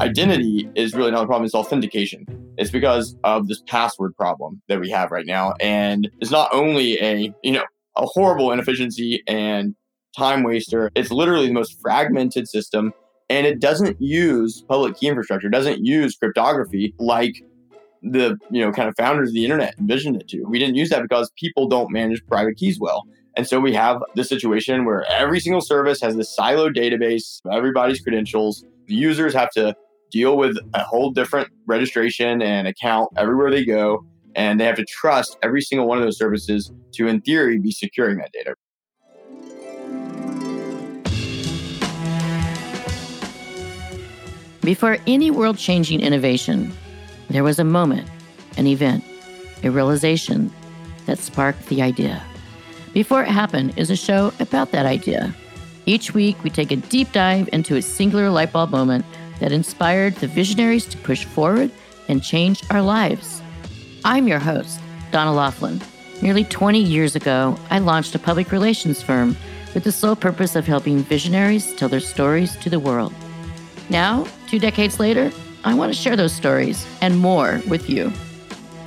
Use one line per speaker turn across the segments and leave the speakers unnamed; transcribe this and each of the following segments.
identity is really not the problem, it's authentication. It's because of this password problem that we have right now. And it's not only a, you know, a horrible inefficiency and time waster, it's literally the most fragmented system and it doesn't use public key infrastructure, doesn't use cryptography like the you know kind of founders of the internet envisioned it to. We didn't use that because people don't manage private keys well. And so we have this situation where every single service has this siloed database everybody's credentials. The users have to deal with a whole different registration and account everywhere they go. And they have to trust every single one of those services to, in theory, be securing that data.
Before any world changing innovation, there was a moment, an event, a realization that sparked the idea. Before It Happened is a show about that idea. Each week, we take a deep dive into a singular lightbulb moment that inspired the visionaries to push forward and change our lives. I'm your host, Donna Loughlin. Nearly 20 years ago, I launched a public relations firm with the sole purpose of helping visionaries tell their stories to the world. Now, two decades later, I want to share those stories and more with you.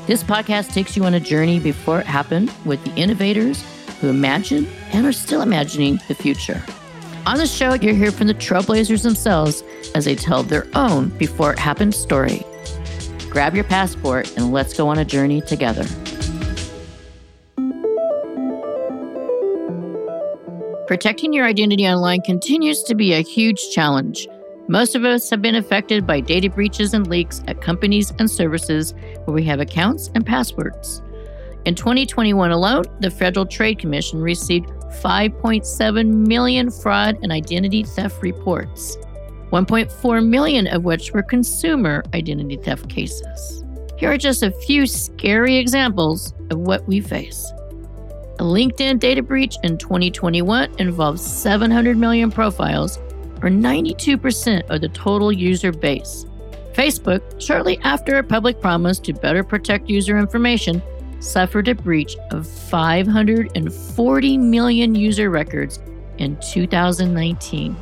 This podcast takes you on a journey before it happened with the innovators who imagined and are still imagining the future. On the show, you'll hear from the trailblazers themselves as they tell their own before it happened story. Grab your passport and let's go on a journey together. Protecting your identity online continues to be a huge challenge. Most of us have been affected by data breaches and leaks at companies and services where we have accounts and passwords. In 2021 alone, the Federal Trade Commission received 5.7 million fraud and identity theft reports, 1.4 million of which were consumer identity theft cases. Here are just a few scary examples of what we face. A LinkedIn data breach in 2021 involved 700 million profiles or 92% of the total user base. Facebook, shortly after a public promise to better protect user information, suffered a breach of 540 million user records in 2019.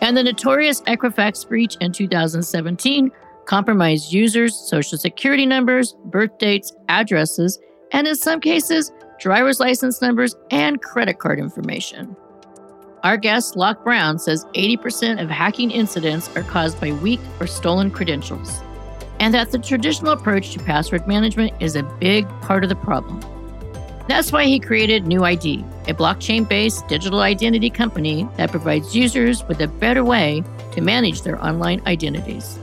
And the notorious Equifax breach in 2017 compromised users' social security numbers, birth dates, addresses, and in some cases, driver's license numbers and credit card information. Our guest, Locke Brown, says 80% of hacking incidents are caused by weak or stolen credentials, and that the traditional approach to password management is a big part of the problem. That's why he created NuID, a blockchain based digital identity company that provides users with a better way to manage their online identities.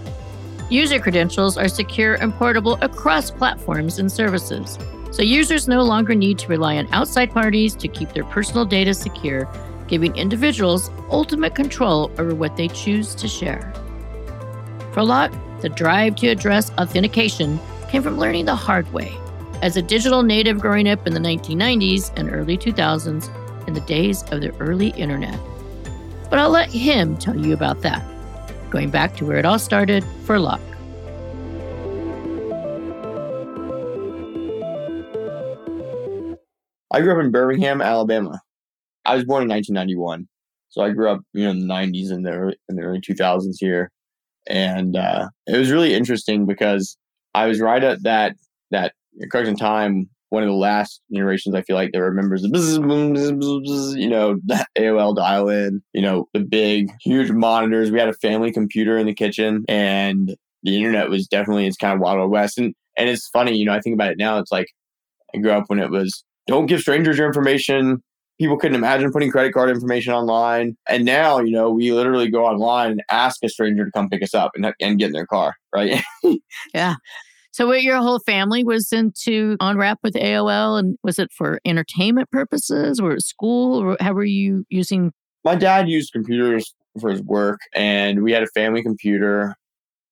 User credentials are secure and portable across platforms and services, so users no longer need to rely on outside parties to keep their personal data secure giving individuals ultimate control over what they choose to share. For Locke, the drive to address authentication came from learning the hard way. As a digital native growing up in the 1990s and early 2000s, in the days of the early internet. But I'll let him tell you about that, going back to where it all started for Locke.
I grew up in Birmingham, Alabama. I was born in 1991, so I grew up, you know, in the 90s and the early, in the early 2000s here, and uh, it was really interesting because I was right at that that correction time. One of the last generations I feel like that remembers you know that AOL dial-in, you know the big huge monitors. We had a family computer in the kitchen, and the internet was definitely it's kind of wild west. And and it's funny, you know, I think about it now. It's like I grew up when it was don't give strangers your information people couldn't imagine putting credit card information online. And now, you know, we literally go online and ask a stranger to come pick us up and, and get in their car, right?
yeah. So, what your whole family was into OnRap with AOL, and was it for entertainment purposes or school, or how were you using?
My dad used computers for his work, and we had a family computer,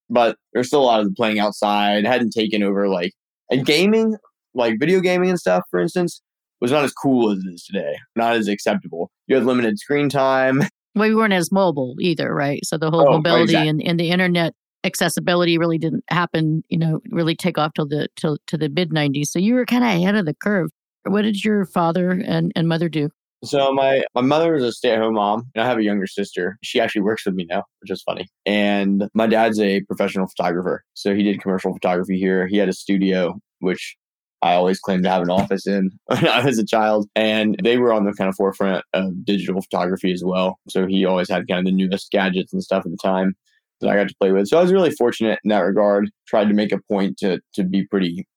but there's still a lot of playing outside. hadn't taken over like and gaming, like video gaming and stuff, for instance was not as cool as it is today, not as acceptable. You had limited screen time.
Well, we weren't as mobile either, right? So the whole oh, mobility exactly. and, and the internet accessibility really didn't happen, you know, really take off till the till to the mid 90s. So you were kind of ahead of the curve. What did your father and, and mother do?
So my my mother is a stay at home mom, and I have a younger sister. She actually works with me now, which is funny. And my dad's a professional photographer, so he did commercial photography here. He had a studio, which I always claimed to have an office in when I was a child, and they were on the kind of forefront of digital photography as well. So he always had kind of the newest gadgets and stuff at the time that I got to play with. So I was really fortunate in that regard. Tried to make a point to to be pretty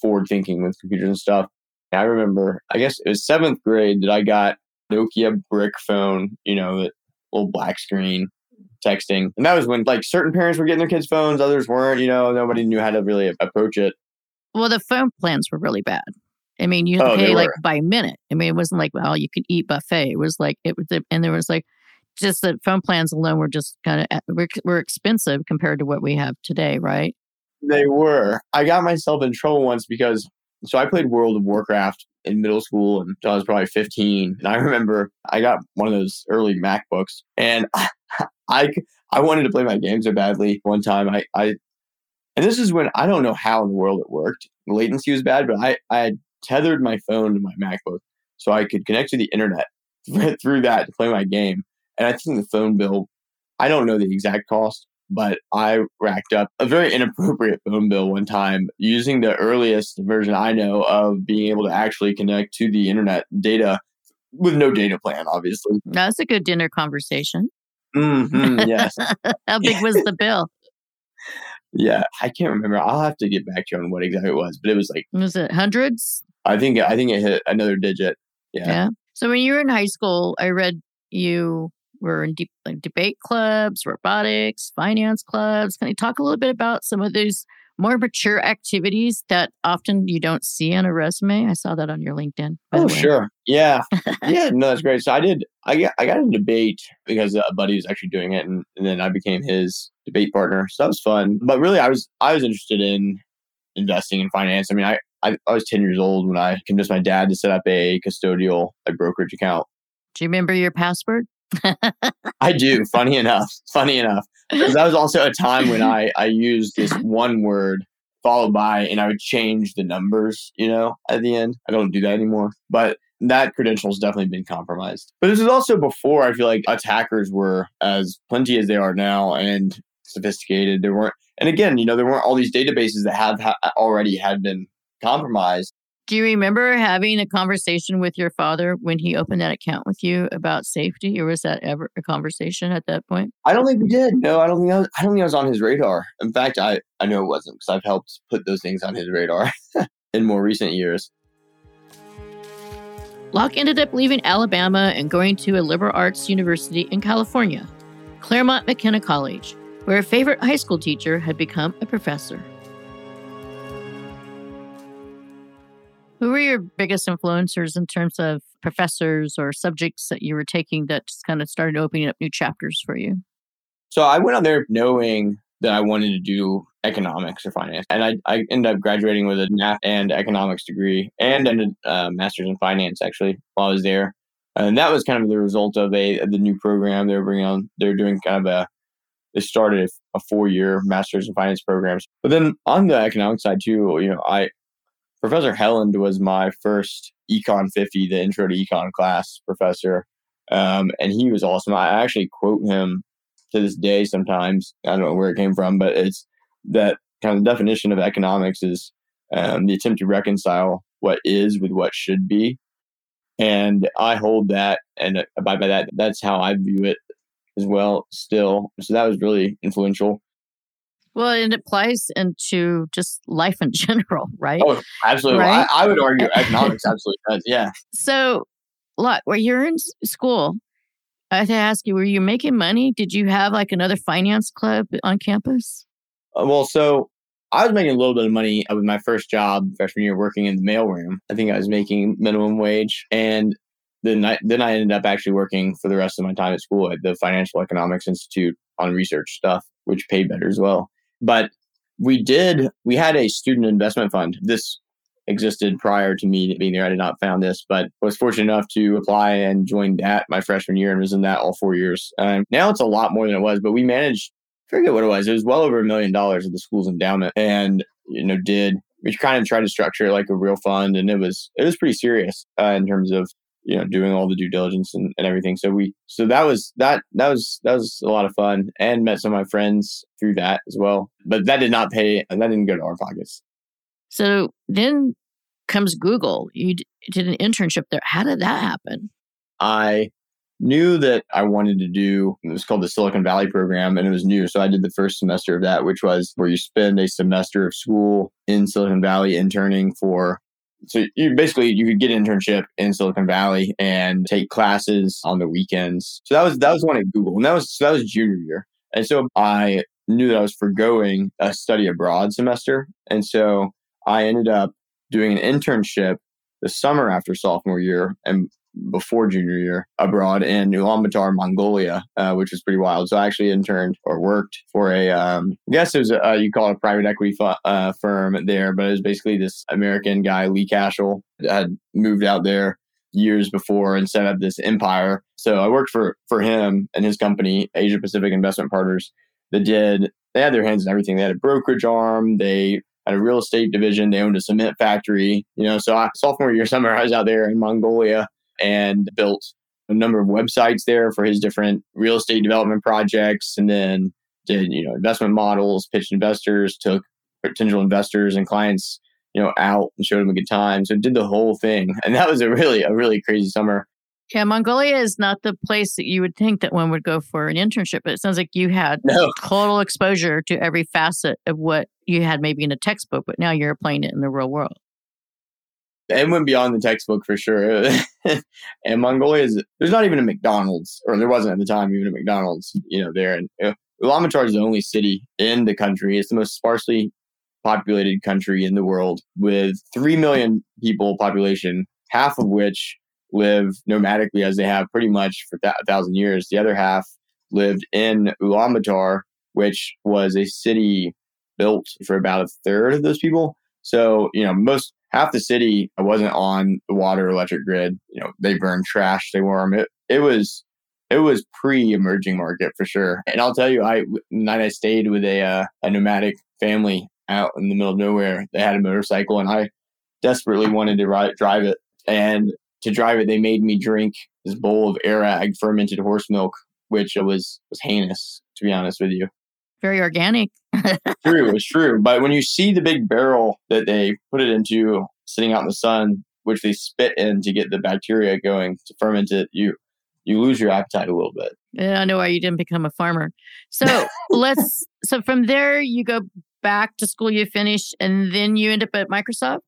forward thinking with computers and stuff. I remember, I guess it was seventh grade that I got Nokia brick phone, you know, the little black screen texting. And that was when like certain parents were getting their kids phones, others weren't, you know, nobody knew how to really approach it.
Well, the phone plans were really bad. I mean, you oh, pay like by minute. I mean, it wasn't like, well, you could eat buffet. It was like, it was, and there was like, just the phone plans alone were just kind of, eh, were, were expensive compared to what we have today, right?
They were. I got myself in trouble once because so I played World of Warcraft in middle school until I was probably 15. And I remember I got one of those early MacBooks and I, I, wanted to play my game so badly one time. I, I, and this is when I don't know how in the world it worked. The latency was bad, but I, I had tethered my phone to my MacBook so I could connect to the internet through that to play my game. And I think the phone bill, I don't know the exact cost, but I racked up a very inappropriate phone bill one time using the earliest version I know of being able to actually connect to the internet data with no data plan, obviously.
That's a good dinner conversation.
Mm-hmm, yes.
How big was the bill?
Yeah, I can't remember. I'll have to get back to you on what exactly it was, but it was like
was it hundreds?
I think I think it hit another digit. Yeah. Yeah.
So when you were in high school, I read you we're in de- like debate clubs, robotics, finance clubs. Can you talk a little bit about some of those more mature activities that often you don't see on a resume? I saw that on your LinkedIn.
Oh, sure. Yeah. yeah. No, that's great. So I did, I got, I got in debate because a buddy was actually doing it and, and then I became his debate partner. So that was fun. But really, I was, I was interested in investing in finance. I mean, I, I, I was 10 years old when I convinced my dad to set up a custodial, a brokerage account.
Do you remember your password?
I do. Funny enough. Funny enough. Because that was also a time when I, I used this one word followed by, and I would change the numbers, you know, at the end. I don't do that anymore. But that credential has definitely been compromised. But this is also before I feel like attackers were as plenty as they are now and sophisticated. There weren't, and again, you know, there weren't all these databases that have ha- already had been compromised.
Do you remember having a conversation with your father when he opened that account with you about safety, or was that ever a conversation at that point?
I don't think we did. No, I don't think I, was, I don't think I was on his radar. In fact, I I know it wasn't because I've helped put those things on his radar in more recent years.
Locke ended up leaving Alabama and going to a liberal arts university in California, Claremont McKenna College, where a favorite high school teacher had become a professor. Who were your biggest influencers in terms of professors or subjects that you were taking that just kind of started opening up new chapters for you?
So I went out there knowing that I wanted to do economics or finance. And I, I ended up graduating with a math and economics degree and a uh, master's in finance actually while I was there. And that was kind of the result of a the new program they were bringing on. They're doing kind of a they started a four year master's in finance programs. But then on the economic side too, you know, I Professor Helland was my first Econ 50, the intro to econ class professor. Um, and he was awesome. I actually quote him to this day sometimes. I don't know where it came from, but it's that kind of definition of economics is um, the attempt to reconcile what is with what should be. And I hold that and abide by that. That's how I view it as well, still. So that was really influential.
Well, and it applies into just life in general, right?
Oh, absolutely. Right? I, I, would argue economics absolutely does. Yeah.
So, look, where you're in school, I have to ask you: Were you making money? Did you have like another finance club on campus?
Uh, well, so I was making a little bit of money with my first job freshman year working in the mailroom. I think I was making minimum wage, and then I, then I ended up actually working for the rest of my time at school at the Financial Economics Institute on research stuff, which paid better as well. But we did, we had a student investment fund. This existed prior to me being there. I did not found this, but was fortunate enough to apply and join that my freshman year and was in that all four years. Um, now it's a lot more than it was, but we managed, I forget what it was. It was well over a million dollars of the school's endowment and, you know, did, we kind of tried to structure it like a real fund and it was, it was pretty serious uh, in terms of you know doing all the due diligence and, and everything. So we so that was that that was that was a lot of fun and met some of my friends through that as well. But that did not pay and that didn't go to our pockets.
So then comes google. You d- did an internship there. How did that happen?
I knew that i wanted to do it was called the silicon valley program and it was new. So i did the first semester of that which was where you spend a semester of school in silicon valley interning for so you basically you could get an internship in Silicon Valley and take classes on the weekends. So that was that was one at Google, and that was so that was junior year. And so I knew that I was foregoing a study abroad semester, and so I ended up doing an internship the summer after sophomore year and before junior year abroad in Ulaanbaatar, Mongolia, uh, which was pretty wild. So I actually interned or worked for a, um, I guess it was a, uh, you call it a private equity uh, firm there, but it was basically this American guy, Lee Cashel, had moved out there years before and set up this empire. So I worked for for him and his company, Asia Pacific Investment Partners, that did they had their hands in everything. They had a brokerage arm, they had a real estate division, they owned a cement factory. You know, so I, sophomore year summer, I was out there in Mongolia and built a number of websites there for his different real estate development projects. And then did you know investment models pitched investors took potential investors and clients you know out and showed them a good time. So did the whole thing. And that was a really a really crazy summer.
Yeah mongolia is not the place that you would think that one would go for an internship but it sounds like you had
no.
total exposure to every facet of what you had maybe in a textbook but now you're applying it in the real world
it went beyond the textbook for sure. and Mongolia is there's not even a McDonald's, or there wasn't at the time even a McDonald's, you know, there. And know, Ulaanbaatar is the only city in the country. It's the most sparsely populated country in the world with three million people population, half of which live nomadically as they have pretty much for th- a thousand years. The other half lived in Ulaanbaatar, which was a city built for about a third of those people. So, you know, most half the city wasn't on the water electric grid. You know, they burned trash, they warm it. It was it was pre emerging market for sure. And I'll tell you, I night I stayed with a uh, a nomadic family out in the middle of nowhere. They had a motorcycle, and I desperately wanted to ride, drive it. And to drive it, they made me drink this bowl of airag fermented horse milk, which was was heinous, to be honest with you
very organic.
true, it's true. But when you see the big barrel that they put it into sitting out in the sun, which they spit in to get the bacteria going to ferment it, you you lose your appetite a little bit.
Yeah, I know why you didn't become a farmer. So let's so from there you go back to school, you finish, and then you end up at Microsoft?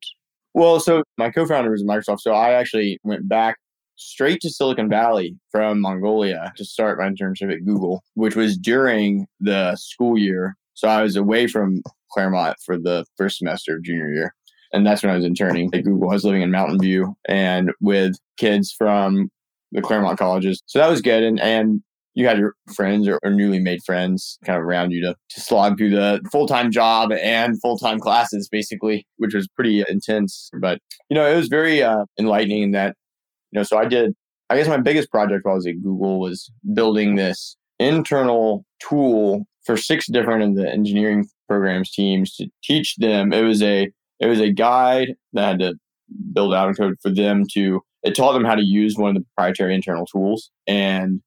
Well, so my co-founder was at Microsoft, so I actually went back straight to Silicon Valley from Mongolia to start my internship at Google, which was during the school year. So I was away from Claremont for the first semester of junior year. And that's when I was interning at Google. I was living in Mountain View and with kids from the Claremont colleges. So that was good. And, and you had your friends or, or, newly made friends kind of around you to, to slog through the full-time job and full-time classes basically which was pretty intense but you know it was very uh, enlightening in that you know, so I did, I guess my biggest project while I was at Google was building this internal tool for six different of the engineering programs teams to teach them. It was a, it was a guide that had to build out a code for them to, it taught them how to use one of the proprietary internal tools. And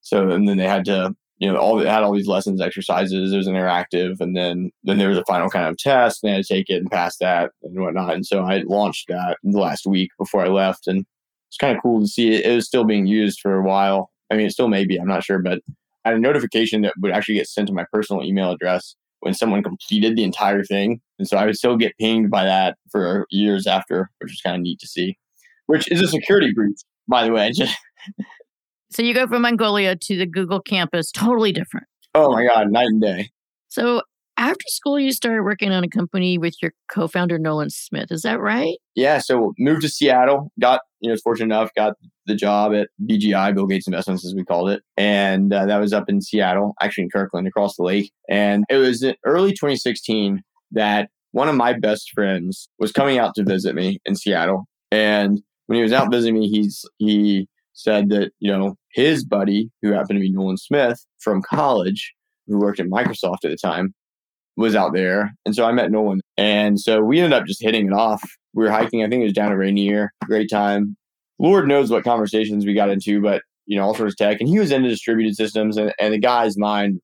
so, and then they had to, you know, all they had all these lessons, exercises. It was interactive, and then then there was a final kind of test, and they had to take it and pass that and whatnot. And so I launched that the last week before I left, and it's kind of cool to see it. It was still being used for a while. I mean, it still may be, I'm not sure, but I had a notification that would actually get sent to my personal email address when someone completed the entire thing. And so I would still get pinged by that for years after, which is kind of neat to see, which is a security breach, by the way.
so you go from Mongolia to the Google campus, totally different.
Oh my God, night and day.
So after school, you started working on a company with your co-founder Nolan Smith. Is that right?
Yeah. So moved to Seattle. Got you know, fortunate enough. Got the job at BGI, Bill Gates Investments, as we called it, and uh, that was up in Seattle, actually in Kirkland, across the lake. And it was in early 2016 that one of my best friends was coming out to visit me in Seattle, and when he was out visiting me, he's he said that you know his buddy, who happened to be Nolan Smith from college, who worked at Microsoft at the time, was out there. And so I met Nolan. And so we ended up just hitting it off. We were hiking, I think it was down at Rainier. Great time. Lord knows what conversations we got into, but you know, all sorts of tech. And he was into distributed systems and, and the guy's mind,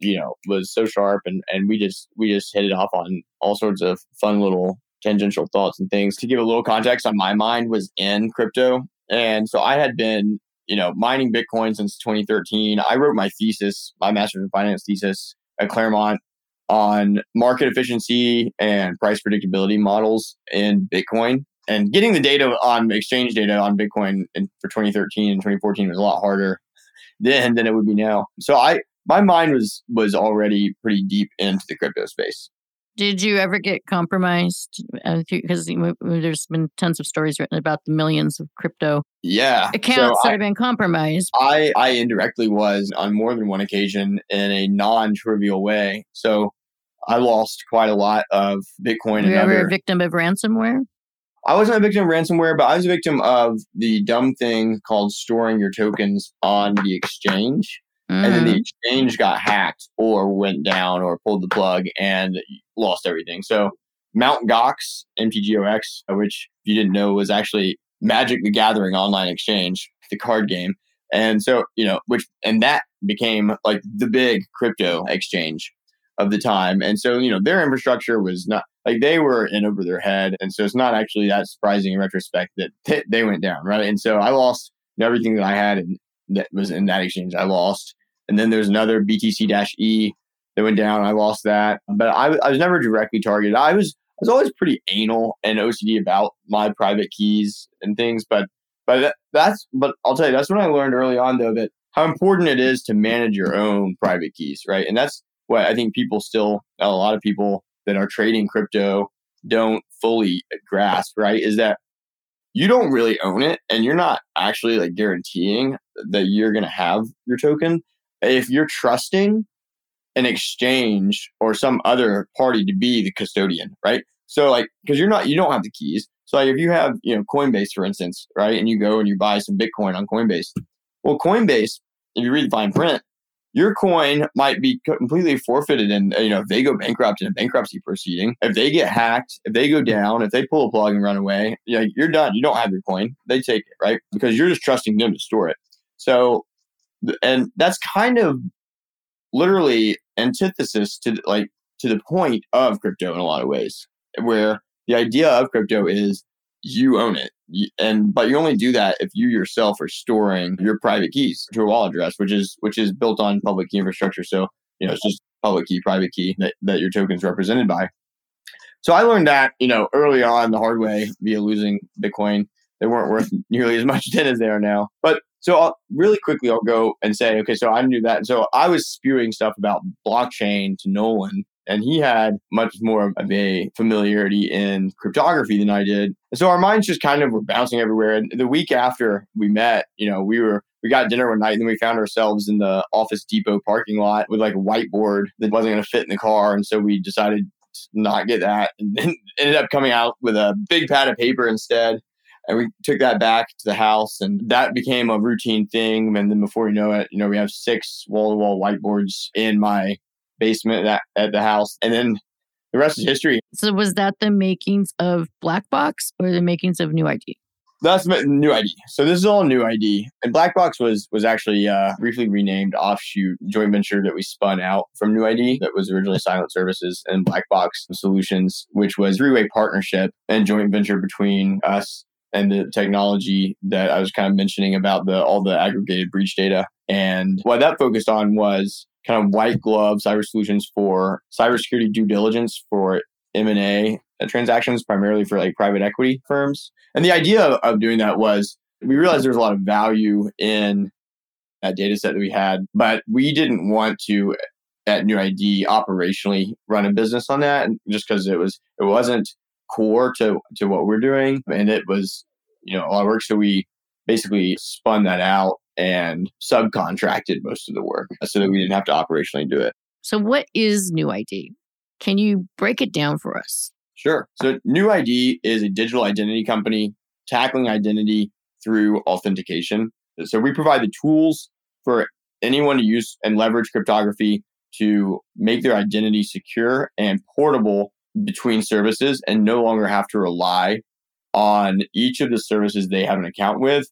you know, was so sharp and, and we just we just hit it off on all sorts of fun little tangential thoughts and things. To give a little context on my mind was in crypto. And so I had been, you know, mining Bitcoin since 2013. I wrote my thesis, my master's in finance thesis at Claremont on market efficiency and price predictability models in Bitcoin. And getting the data on exchange data on Bitcoin in, for 2013 and 2014 was a lot harder then than it would be now. So I my mind was was already pretty deep into the crypto space.
Did you ever get compromised? Because uh, there's been tons of stories written about the millions of crypto
yeah
accounts so that I, have been compromised.
I I indirectly was on more than one occasion in a non-trivial way. So I lost quite a lot of Bitcoin.
Were you ever a victim of ransomware?
I wasn't a victim of ransomware, but I was a victim of the dumb thing called storing your tokens on the exchange. Mm. And then the mm. exchange got hacked or went down or pulled the plug and lost everything. So Mount Gox, MTGOX, which if you didn't know was actually Magic the Gathering online exchange, the card game. And so, you know, which, and that became like the big crypto exchange of the time. And so, you know, their infrastructure was not like they were in over their head. And so it's not actually that surprising in retrospect that t- they went down, right? And so I lost everything that I had and that was in that exchange. I lost. And then there's another BTC E that went down. I lost that. But I, I was never directly targeted. I was I was always pretty anal and OCD about my private keys and things. But but that's but I'll tell you that's what I learned early on though that how important it is to manage your own private keys, right? And that's what I think people still, a lot of people that are trading crypto don't fully grasp, right? Is that you don't really own it and you're not actually like guaranteeing that you're going to have your token. If you're trusting an exchange or some other party to be the custodian, right? So like, cause you're not, you don't have the keys. So like if you have, you know, Coinbase, for instance, right? And you go and you buy some Bitcoin on Coinbase. Well, Coinbase, if you read the fine print, your coin might be completely forfeited and uh, you know if they go bankrupt in a bankruptcy proceeding if they get hacked if they go down if they pull a plug and run away you know, you're done. You don't have your coin. They take it right? Because you're just trusting them to store it. So and that's kind of literally antithesis to like to the point of crypto in a lot of ways where the idea of crypto is you own it and but you only do that if you yourself are storing your private keys to a wallet address which is which is built on public key infrastructure. So you know it's just public key private key that, that your token's represented by. So i learned that you know early on the hard way via losing bitcoin. They weren't worth nearly as much then as they are now. But so I'll, really quickly i'll go and say okay so i knew that. So i was spewing stuff about blockchain to nolan and he had much more of a familiarity in cryptography than I did. And so our minds just kind of were bouncing everywhere. And the week after we met, you know, we were we got dinner one night and then we found ourselves in the Office Depot parking lot with like a whiteboard that wasn't to fit in the car, and so we decided to not get that, and then ended up coming out with a big pad of paper instead. And we took that back to the house, and that became a routine thing. And then before you know it, you know, we have six wall to wall whiteboards in my basement at, at the house. And then the rest is history.
So was that the makings of Black Box or the makings of NuID?
That's NuID. So this is all NuID, and Black Box was was actually uh, briefly renamed offshoot joint venture that we spun out from NuID that was originally Silent Services and Black Box Solutions, which was three way partnership and joint venture between us and the technology that I was kind of mentioning about the all the aggregated breach data. And what that focused on was kind of white glove cyber solutions for cybersecurity due diligence for M&A uh, transactions, primarily for like private equity firms. And the idea of doing that was we realized there was a lot of value in that data set that we had, but we didn't want to uh, at NuID operationally run a business on that just because it was it wasn't core to to what we're doing and it was you know a lot of work so we basically spun that out and subcontracted most of the work so that we didn't have to operationally do it.
So, what is NuID? Can you break it down for us?
Sure. So, NuID is a digital identity company tackling identity through authentication. So, we provide the tools for anyone to use and leverage cryptography to make their identity secure and portable between services and no longer have to rely on each of the services they have an account with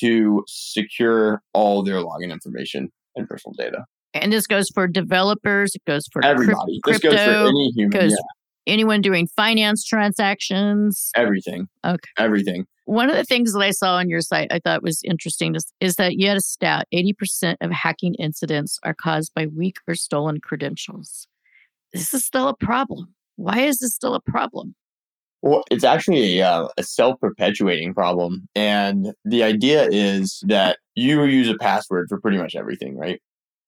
to secure all their login information and personal data.
And this goes for developers. It goes for
everybody.
Crypto,
this goes for any human.
Goes
yeah.
anyone doing finance transactions.
Everything.
Okay.
Everything.
One of the things that I saw on your site I thought was interesting is, is that you had a stat 80% of hacking incidents are caused by weak or stolen credentials. This is still a problem. Why is this still a problem?
Well, it's actually a, uh, a self perpetuating problem. And the idea is that you use a password for pretty much everything, right?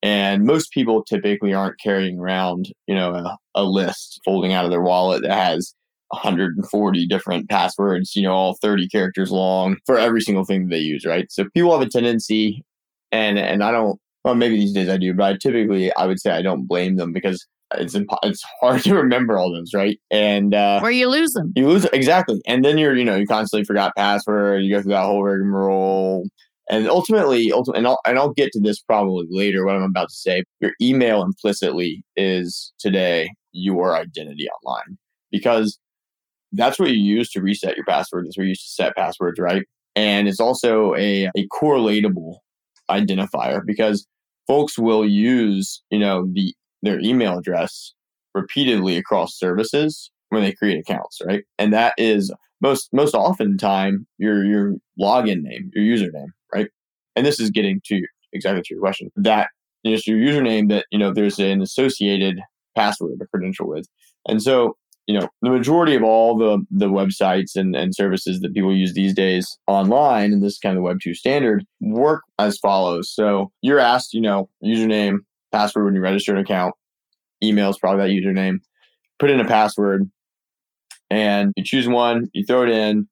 And most people typically aren't carrying around, you know, a, a list folding out of their wallet that has 140 different passwords, you know, all 30 characters long for every single thing that they use, right? So people have a tendency, and and I don't, well, maybe these days I do, but I typically I would say I don't blame them because it's impo- it's hard to remember all those, right? And uh,
where you lose them,
you lose exactly, and then you're you know you constantly forgot password, you go through that whole rigmarole. And ultimately, ultimately and, I'll, and I'll get to this probably later, what I'm about to say. Your email implicitly is today your identity online because that's what you use to reset your password. That's where you use to set passwords, right? And it's also a, a correlatable identifier because folks will use, you know, the their email address repeatedly across services when they create accounts, right? And that is most most often time your your login name, your username, right? And this is getting to exactly to your question. That is your username that, you know, there's an associated password or credential with. And so you know the majority of all the the websites and, and services that people use these days online and this is kind of web 2 standard work as follows so you're asked you know username password when you register an account email is probably that username put in a password and you choose one you throw it in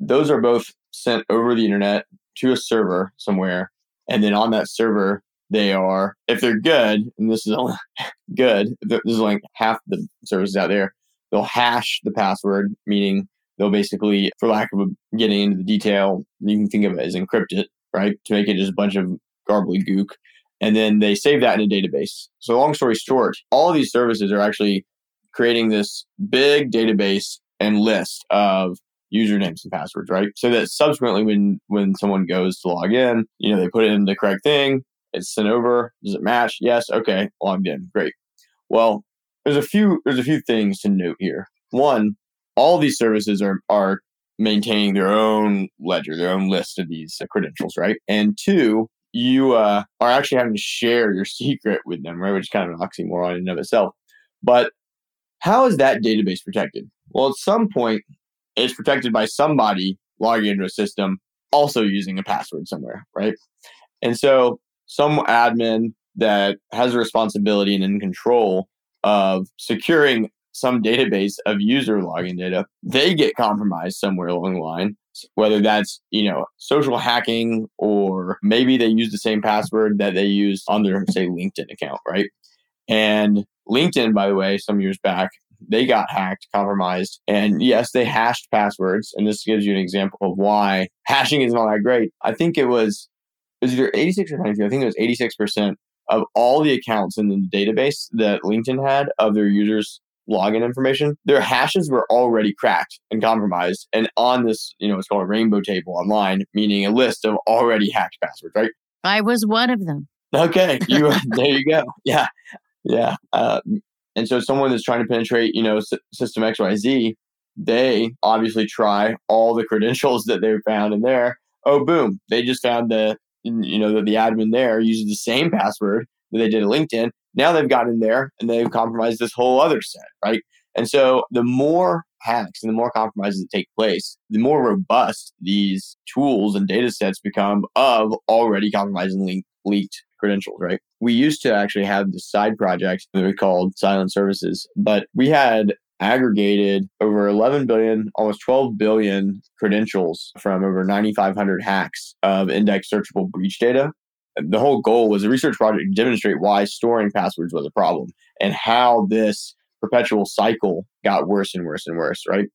those are both sent over the internet to a server somewhere and then on that server they are if they're good and this is only good this is like half the services out there they'll hash the password, meaning they'll basically, for lack of getting into the detail, you can think of it as encrypt it, right? To make it just a bunch of garbly gook. And then they save that in a database. So long story short, all these services are actually creating this big database and list of usernames and passwords, right? So that subsequently when when someone goes to log in, you know, they put in the correct thing, it's sent over. Does it match? Yes. Okay. Logged in. Great. Well, there's a few there's a few things to note here. One, all these services are are maintaining their own ledger, their own list of these credentials, right? And two, you uh, are actually having to share your secret with them, right? Which is kind of an oxymoron in and of itself. But how is that database protected? Well, at some point, it's protected by somebody logging into a system, also using a password somewhere, right? And so, some admin that has a responsibility and in control of securing some database of user login data, they get compromised somewhere along the line. Whether that's you know social hacking or maybe they use the same password that they use on their say LinkedIn account, right? And LinkedIn, by the way, some years back, they got hacked, compromised, and yes, they hashed passwords. And this gives you an example of why hashing is not that great. I think it was it was either 86 or 92. I think it was 86 percent of all the accounts in the database that LinkedIn had of their users login information, their hashes were already cracked and compromised and on this, you know, it's called a rainbow table online, meaning a list of already hacked passwords, right?
I was one of them.
Okay, you there you go. Yeah. Yeah. Uh, and so someone that's trying to penetrate, you know, S- system XYZ, they obviously try all the credentials that they found in there. Oh, boom. They just found the you know, that the admin there uses the same password that they did at LinkedIn. Now they've gotten in there and they've compromised this whole other set, right? And so the more hacks and the more compromises that take place, the more robust these tools and data sets become of already compromised and leaked credentials, right? We used to actually have this side project that we called Silent Services, but we had aggregated over 11 billion, almost 12 billion credentials from over 9,500 hacks of index searchable breach data. The whole goal was a research project to demonstrate why storing passwords was a problem and how this perpetual cycle got worse and worse and worse, right?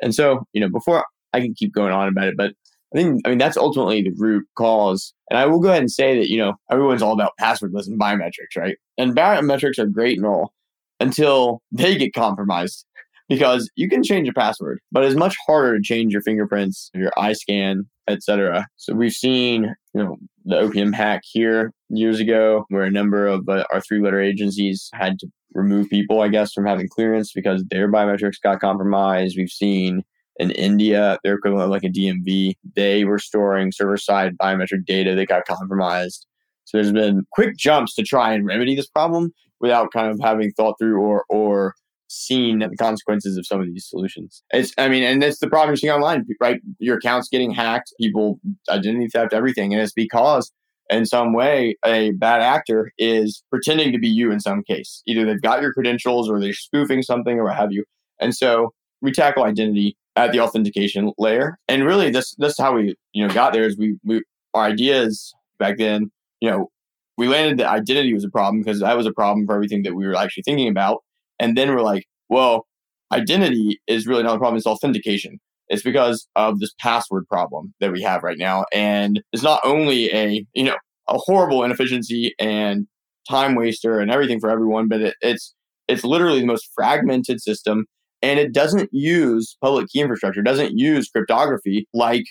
And so, you know, before I can keep going on about it, but I think, I mean, that's ultimately the root cause. And I will go ahead and say that, you know, everyone's all about passwordless and biometrics, right? And biometrics are great and all until they get compromised because you can change a password, but it's much harder to change your fingerprints, your eye scan, etc. So we've seen, you know, the OPM hack here years ago, where a number of uh, our three-letter agencies had to remove people, I guess, from having clearance because their biometrics got compromised. We've seen in India, their equivalent of like a DMV, they were storing server-side biometric data that got compromised. So there's been quick jumps to try and remedy this problem without kind of having thought through or or seen the consequences of some of these solutions. It's, I mean, and it's the problem you're seeing online, right? Your account's getting hacked, people identity theft, everything, and it's because in some way a bad actor is pretending to be you in some case. Either they've got your credentials or they're spoofing something or what have you. And so we tackle identity at the authentication layer. And really, this this is how we you know got there. Is we we our ideas back then, you know, we landed that identity was a problem because that was a problem for everything that we were actually thinking about. And then we're like, well, identity is really not a problem, it's authentication. It's because of this password problem that we have right now. And it's not only a, you know, a horrible inefficiency and time waster and everything for everyone, but it, it's it's literally the most fragmented system and it doesn't use public key infrastructure, doesn't use cryptography like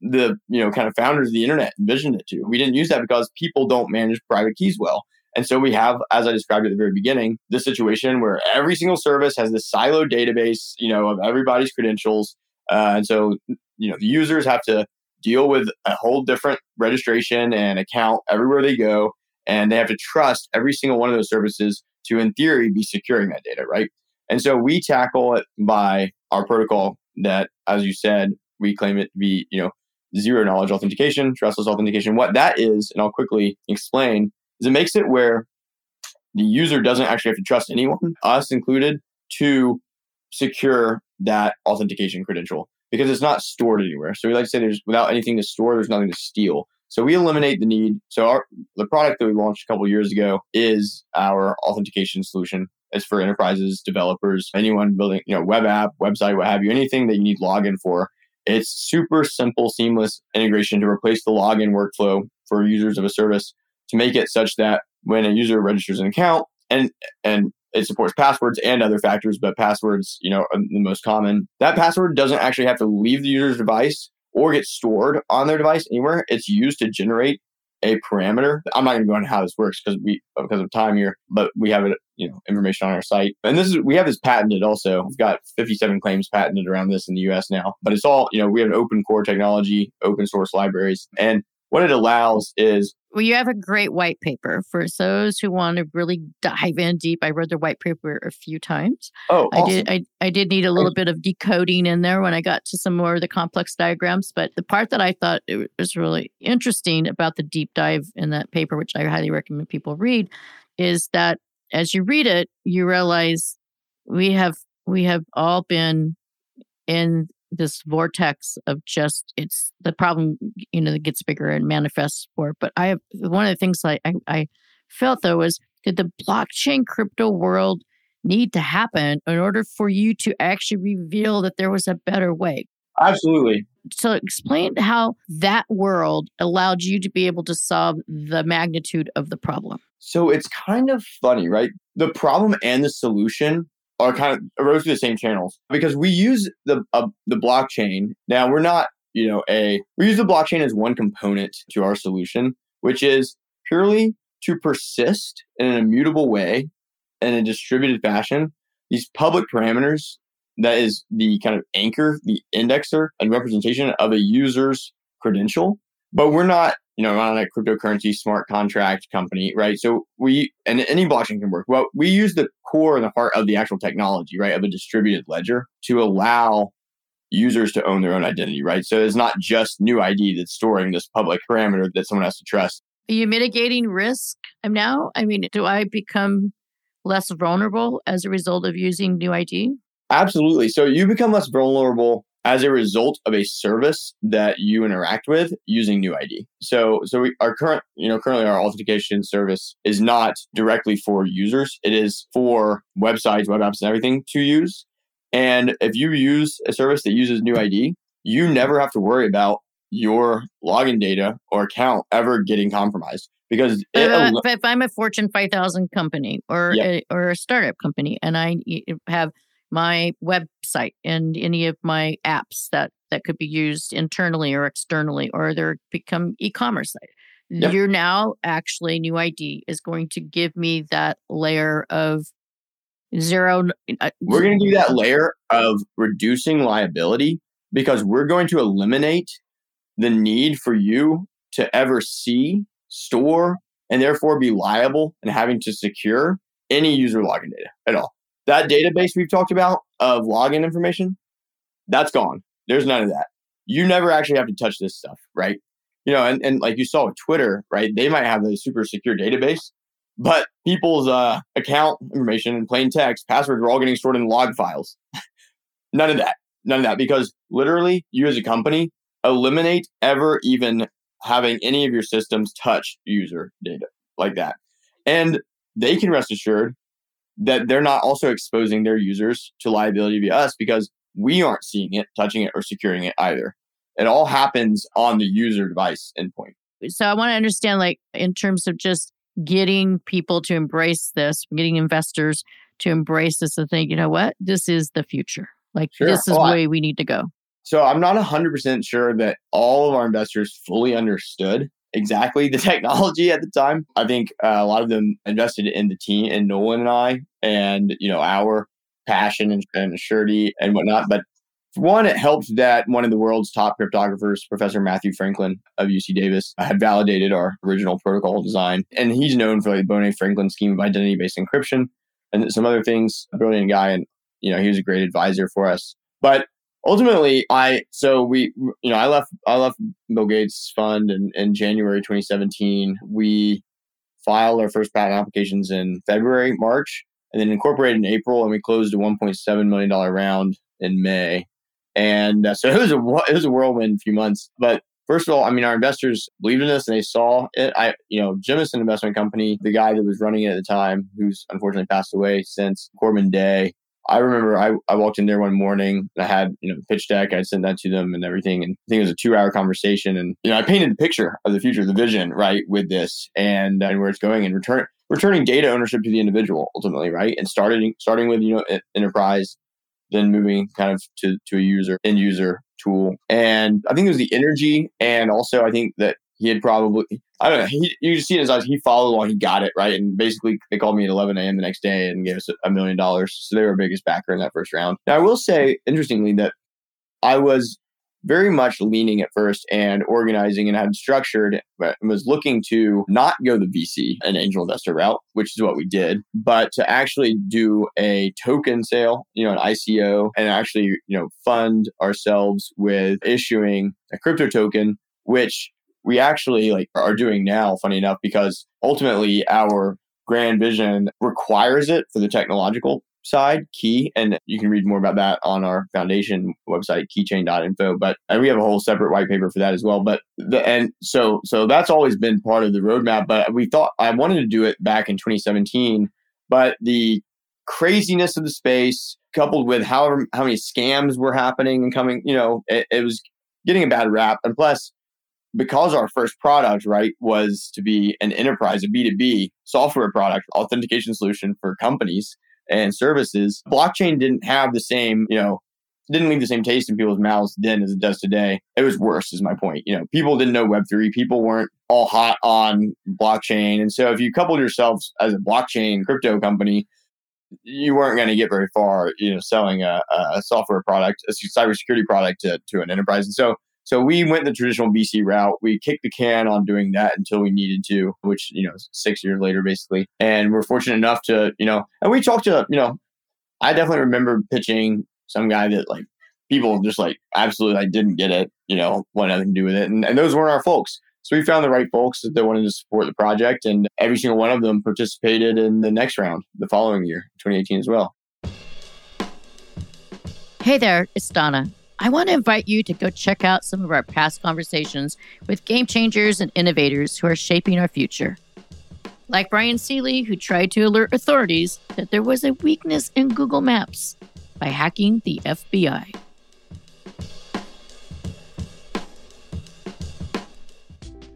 the you know kind of founders of the internet envisioned it to. We didn't use that because people don't manage private keys well. And so we have, as I described at the very beginning, this situation where every single service has this siloed database, you know, of everybody's credentials. Uh, and so, you know, the users have to deal with a whole different registration and account everywhere they go. And they have to trust every single one of those services to, in theory, be securing that data, right? And so we tackle it by our protocol that, as you said, we claim it to be, you know, zero knowledge authentication, trustless authentication. What that is, and I'll quickly explain, is it makes it where the user doesn't actually have to trust anyone, mm-hmm. us included, to secure that authentication credential because it's not stored anywhere. So we like to say there's without anything to store, there's nothing to steal. So we eliminate the need. So our the product that we launched a couple years ago is our authentication solution. It's for enterprises, developers, anyone building, you know, web app, website, what have you, anything that you need login for. It's super simple, seamless integration to replace the login workflow for users of a service to make it such that when a user registers an account and and it supports passwords and other factors, but passwords, you know, are the most common. That password doesn't actually have to leave the user's device or get stored on their device anywhere. It's used to generate a parameter. I'm not going to go into how this works because we because of time here, but we have it, you know, information on our site. And this is we have this patented also. We've got 57 claims patented around this in the US now. But it's all, you know, we have an open core technology, open source libraries. And what it allows is
well, you have a great white paper for those who want to really dive in deep. I read the white paper a few times.
Oh,
awesome. I did. I, I did need a little bit of decoding in there when I got to some more of the complex diagrams. But the part that I thought it was really interesting about the deep dive in that paper, which I highly recommend people read, is that as you read it, you realize we have we have all been in this vortex of just it's the problem you know that gets bigger and manifests for but i have one of the things I, I, I felt though was did the blockchain crypto world need to happen in order for you to actually reveal that there was a better way?
Absolutely.
So explain how that world allowed you to be able to solve the magnitude of the problem.
So it's kind of funny right? The problem and the solution are kind of arose through the same channels because we use the uh, the blockchain. Now we're not, you know, a we use the blockchain as one component to our solution, which is purely to persist in an immutable way in a distributed fashion. These public parameters that is the kind of anchor, the indexer, and representation of a user's credential. But we're not you know, on a cryptocurrency smart contract company, right? So we, and any blockchain can work. Well, we use the core and the heart of the actual technology, right, of a distributed ledger to allow users to own their own identity, right? So it's not just NuID that's storing this public parameter that someone has to trust.
Are you mitigating risk now? I mean, do I become less vulnerable as a result of using NuID?
Absolutely. So you become less vulnerable as a result of a service that you interact with using NuID so so we, our current you know currently our authentication service is not directly for users. It is for websites web apps and everything to use. And if you use a service that uses NuID you never have to worry about your login data or account ever getting compromised because
uh, if I'm a Fortune 5000 company or a, or a startup company and I have my website and any of my apps that that could be used internally or externally, or they're become e-commerce site. Yep. You're now actually NuID is going to give me that layer of zero.
Uh, we're going to do that layer of reducing liability because we're going to eliminate the need for you to ever see, store, and therefore be liable and having to secure any user login data at all. That database we've talked about of login information, that's gone. There's none of that. You never actually have to touch this stuff, right? You know, and, and like you saw with Twitter, right? They might have a super secure database, but people's uh, account information and plain text, passwords are all getting stored in log files. none of that. None of that. Because literally, you as a company eliminate ever even having any of your systems touch user data like that. And they can rest assured that they're not also exposing their users to liability via us because we aren't seeing it, touching it, or securing it either. It all happens on the user device endpoint.
So I want to understand, like, in terms of just getting people to embrace this, getting investors to embrace this and think, you know what, this is the future. Like, sure. this is oh, the way I, we need to go.
So I'm not 100% sure that all of our investors fully understood exactly the technology at the time. I think uh, a lot of them invested in the team and Nolan and I and, you know, our passion and, and surety and whatnot. But one, it helped that one of the world's top cryptographers, Professor Matthew Franklin of UC Davis, had validated our original protocol design. And he's known for like the Boneh Franklin scheme of identity based encryption and some other things. A brilliant guy. And, you know, he was a great advisor for us. But ultimately i so we you know i left i left bill gates fund in, in january 2017 we filed our first patent applications in february march and then incorporated in april and we closed a 1.7 million dollar round in may. And uh, so it was a it was a whirlwind few months. But first of all i mean our investors believed in us and they saw it. I you know jemison investment company. The guy that was running it at the time who's unfortunately passed away since corbin day I remember I, I walked in there one morning. I had, you know, pitch deck. I sent that to them and everything. And I think it was a two hour conversation. And, you know, I painted the picture of the future, the vision, right, with this and, and where it's going and return, returning data ownership to the individual ultimately, right? And starting, starting with, you know, enterprise, then moving kind of to, to a user, end user tool. And I think it was the energy. And also, I think that he had probably I don't know. He, you just see in his eyes. He followed along. He got it right, and basically they called me at 11 a.m. the next day and gave us a million dollars. So they were our biggest backer in that first round. Now I will say, interestingly, that I was very much leaning at first and organizing and had structured, but was looking to not go the VC and angel investor route, which is what we did, but to actually do a token sale, you know, an ICO, and actually, you know, fund ourselves with issuing a crypto token, which we actually like are doing now funny enough because ultimately our grand vision requires it for the technological side key and you can read more about that on our foundation website keychain.info but and we have a whole separate white paper for that as well but the and so so that's always been part of the roadmap but we thought i wanted to do it back in 2017 but the craziness of the space coupled with however how many scams were happening and coming you know it, it was getting a bad rap and plus because our first product, right, was to be an enterprise, a B2B software product, authentication solution for companies and services, blockchain didn't have the same, you know, didn't leave the same taste in people's mouths then as it does today. It was worse, is my point. You know, people didn't know Web3. People weren't all hot on blockchain. And so if you coupled yourselves as a blockchain crypto company, you weren't going to get very far, you know, selling a, a software product, a cybersecurity product to, to an enterprise. And so so we went the traditional VC route. We kicked the can on doing that until we needed to, which, you know, six years later, basically. And we're fortunate enough to, you know, and we talked to, you know, I definitely remember pitching some guy that like people just like absolutely like didn't get it, you know, wanted nothing to do with it. And, and those weren't our folks. So we found the right folks that wanted to support the project, and every single one of them participated in the next round the following year, 2018 as well.
Hey there, it's Donna. I want to invite you to go check out some of our past conversations with game changers and innovators who are shaping our future. Like Bryan Seely, who tried to alert authorities that there was a weakness in Google Maps by hacking the FBI.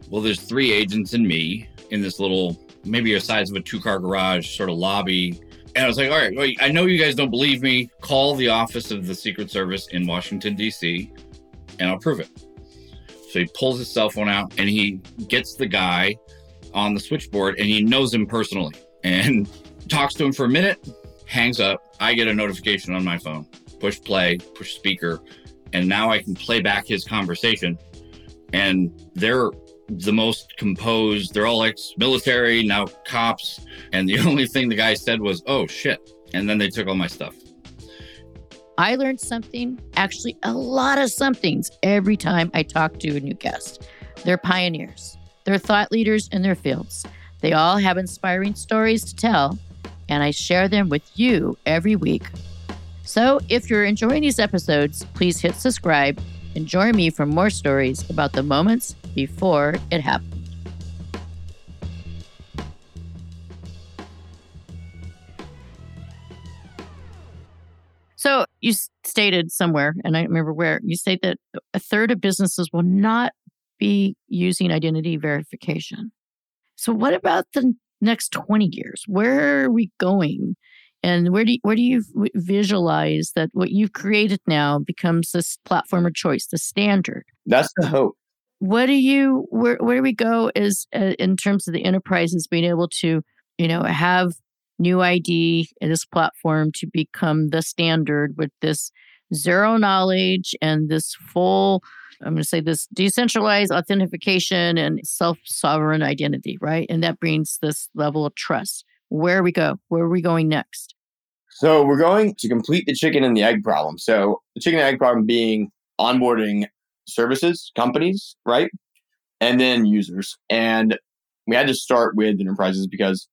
Well, there's three agents and me in this little, maybe a size of a two car garage sort of lobby And I was like, all right, I know you guys don't believe me. Call the office of the Secret Service in Washington, D.C., and I'll prove it. So he pulls his cell phone out and he gets the guy on the switchboard and he knows him personally and talks to him for a minute, hangs up. I get a notification on my phone, push play, push speaker, and now I can play back his conversation. And they're the most composed. They're all ex military, now cops. And the only thing the guy said was, oh shit. And then they took all my stuff.
I learned something, actually, a lot of somethings every time I talk to a new guest. They're pioneers, they're thought leaders in their fields. They all have inspiring stories to tell, and I share them with you every week. So if you're enjoying these episodes, please hit subscribe and join me for more stories about the moments before it happened. So you stated somewhere, and I don't remember where, you state that a third of businesses will not be using identity verification. So what about the next 20 years? Where are we going? And where do you, where do you visualize that what you've created now becomes this platform of choice, the standard?
That's the hope.
What do you where where do we go is uh, in terms of the enterprises being able to you know have NuID in this platform to become the standard with this zero knowledge and this full I'm going to say this decentralized authentication and self sovereign identity, right? And that brings this level of trust. Where we go? Where are we going next?
So we're going to complete the chicken and the egg problem. So the chicken and egg problem being onboarding services, companies, right? And then users. And we had to start with enterprises because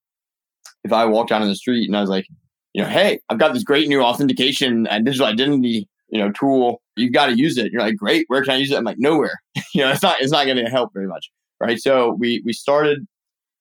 if I walked down in the street and I was like, you know, hey, I've got this great new authentication and digital identity, you know, tool. You've got to use it. You're like, great. Where can I use it? I'm like, nowhere. you know, it's not. It's not going to help very much, right? So we we started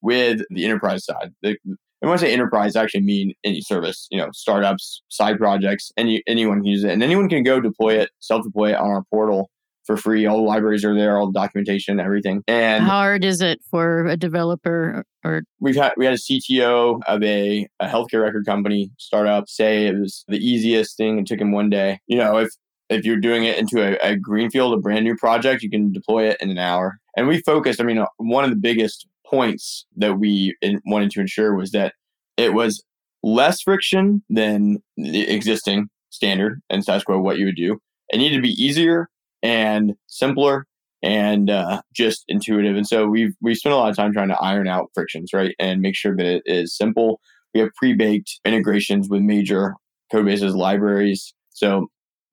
with the enterprise side. The, and when I say enterprise, I actually mean any service, you know, startups, side projects, any anyone can use it. And anyone can go deploy it, self-deploy it on our portal for free. All the libraries are there, all the documentation, everything. And
how hard is it for a developer or
we've had we had a CTO of a, a healthcare record company startup say it was the easiest thing and took him one day. You know, if if you're doing it into a, a greenfield, a brand new project, you can deploy it in an hour. And we focused, I mean, one of the biggest points that we wanted to ensure was that it was less friction than the existing standard and status quo what you would do. It needed to be easier and simpler and uh, just intuitive. And so we've we spent a lot of time trying to iron out frictions, right, and make sure that it is simple. We have pre-baked integrations with major code bases, libraries. So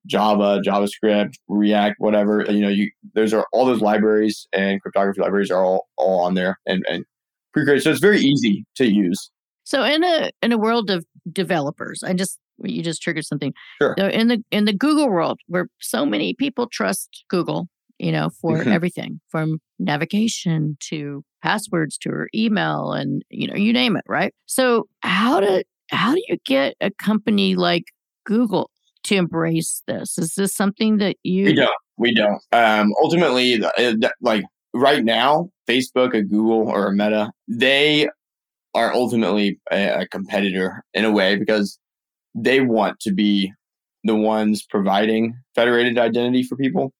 Java, JavaScript, React, whatever. You know, you those are all those libraries and cryptography libraries are all all on there and and pre-created. So it's very easy to use.
So in a in a world of developers, I just you just triggered something.
Sure.
So in the in the Google world, where so many people trust Google, you know, for mm-hmm. everything from navigation to passwords to her email and you know you name it, right? So how do how do you get a company like Google to embrace this? Is this something that you?
We don't. We don't. Um, ultimately, like right now, Facebook, a Google, or a Meta, they are ultimately a, a competitor in a way because they want to be the ones providing federated identity for people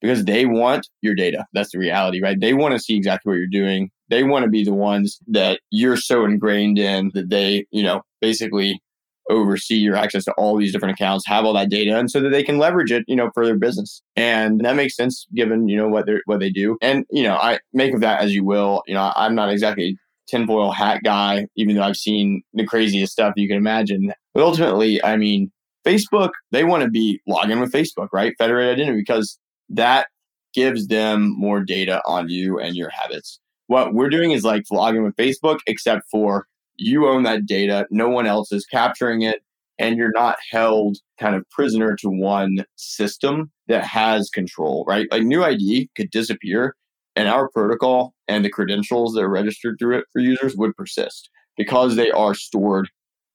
because they want your data. That's the reality, right? They want to see exactly what you're doing. They want to be the ones that you're so ingrained in that they, you know, basically oversee your access to all these different accounts, have all that data, and so that they can leverage it, you know, for their business. And that makes sense given, you know, what they what they do. And, you know, I make of that as you will. You know, I'm not exactly tinfoil hat guy, even though I've seen the craziest stuff you can imagine. But ultimately, I mean, Facebook, they want to be logging with Facebook, right? Federated identity, because that gives them more data on you and your habits. What we're doing is like logging with Facebook, except for you own that data, no one else is capturing it, and you're not held kind of prisoner to one system that has control, right? Like NuID could disappear and our protocol and the credentials that are registered through it for users would persist because they are stored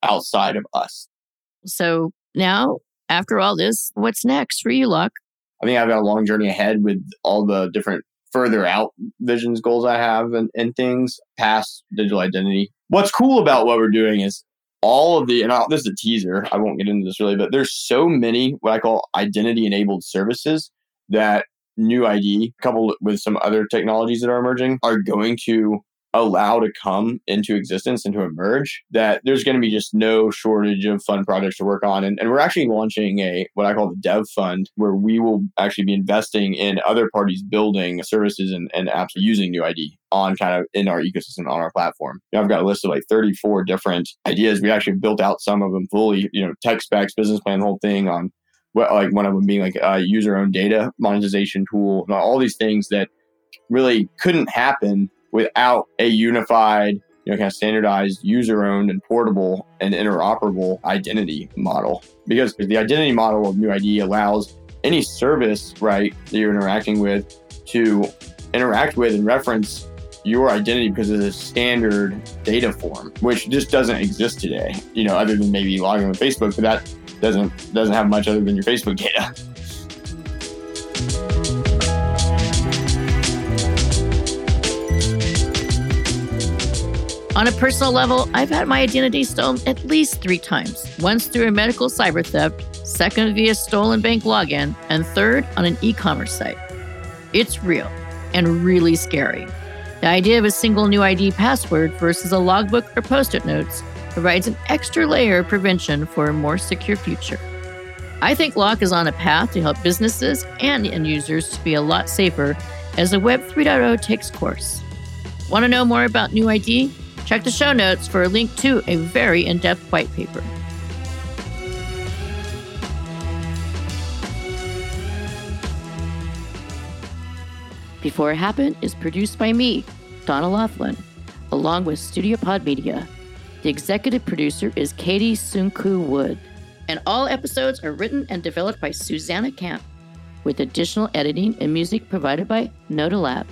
outside of us.
So now, after all this, what's next for you, Luck?
I think I've got a long journey ahead with all the different further out visions, goals I have, and, and things past digital identity what's cool about what we're doing is all of the, and I'll, this is a teaser. I won't get into this really, but there's so many what I call identity enabled services that NuID, coupled with some other technologies that are emerging, are going to allow to come into existence and to emerge that there's going to be just no shortage of fun projects to work on. And, and we're actually launching a what i call the dev fund where we will actually be investing in other parties building services and, and apps using NuID on kind of in our ecosystem on our platform. You know, i've got a list of like 34 different ideas. We actually built out some of them fully you know tech specs business plan whole thing on what like one of them being like a user owned data monetization tool all these things that really couldn't happen without a unified, you know, kind of standardized, user owned and portable and interoperable identity model. Because the identity model of NuID allows any service, right, that you're interacting with to interact with and reference your identity because it's a standard data form, which just doesn't exist today. You know, other than maybe logging on Facebook, but that doesn't doesn't have much other than your Facebook data.
On a personal level, I've had my identity stolen at least three times once through a medical cyber theft, second via stolen bank login, and third on an e commerce site. It's real and really scary. The idea of a single NuID password versus a logbook or post it notes provides an extra layer of prevention for a more secure future. I think Lock is on a path to help businesses and end users to be a lot safer as the Web 3.0 takes course. Want to know more about NuID? Check the show notes for a link to a very in depth white paper. Before It Happened is produced by me, Donna Loughlin, along with Studio Pod Media. The executive producer is Katie Sunku Wood, and all episodes are written and developed by Susanna Camp, with additional editing and music provided by Noda Lab.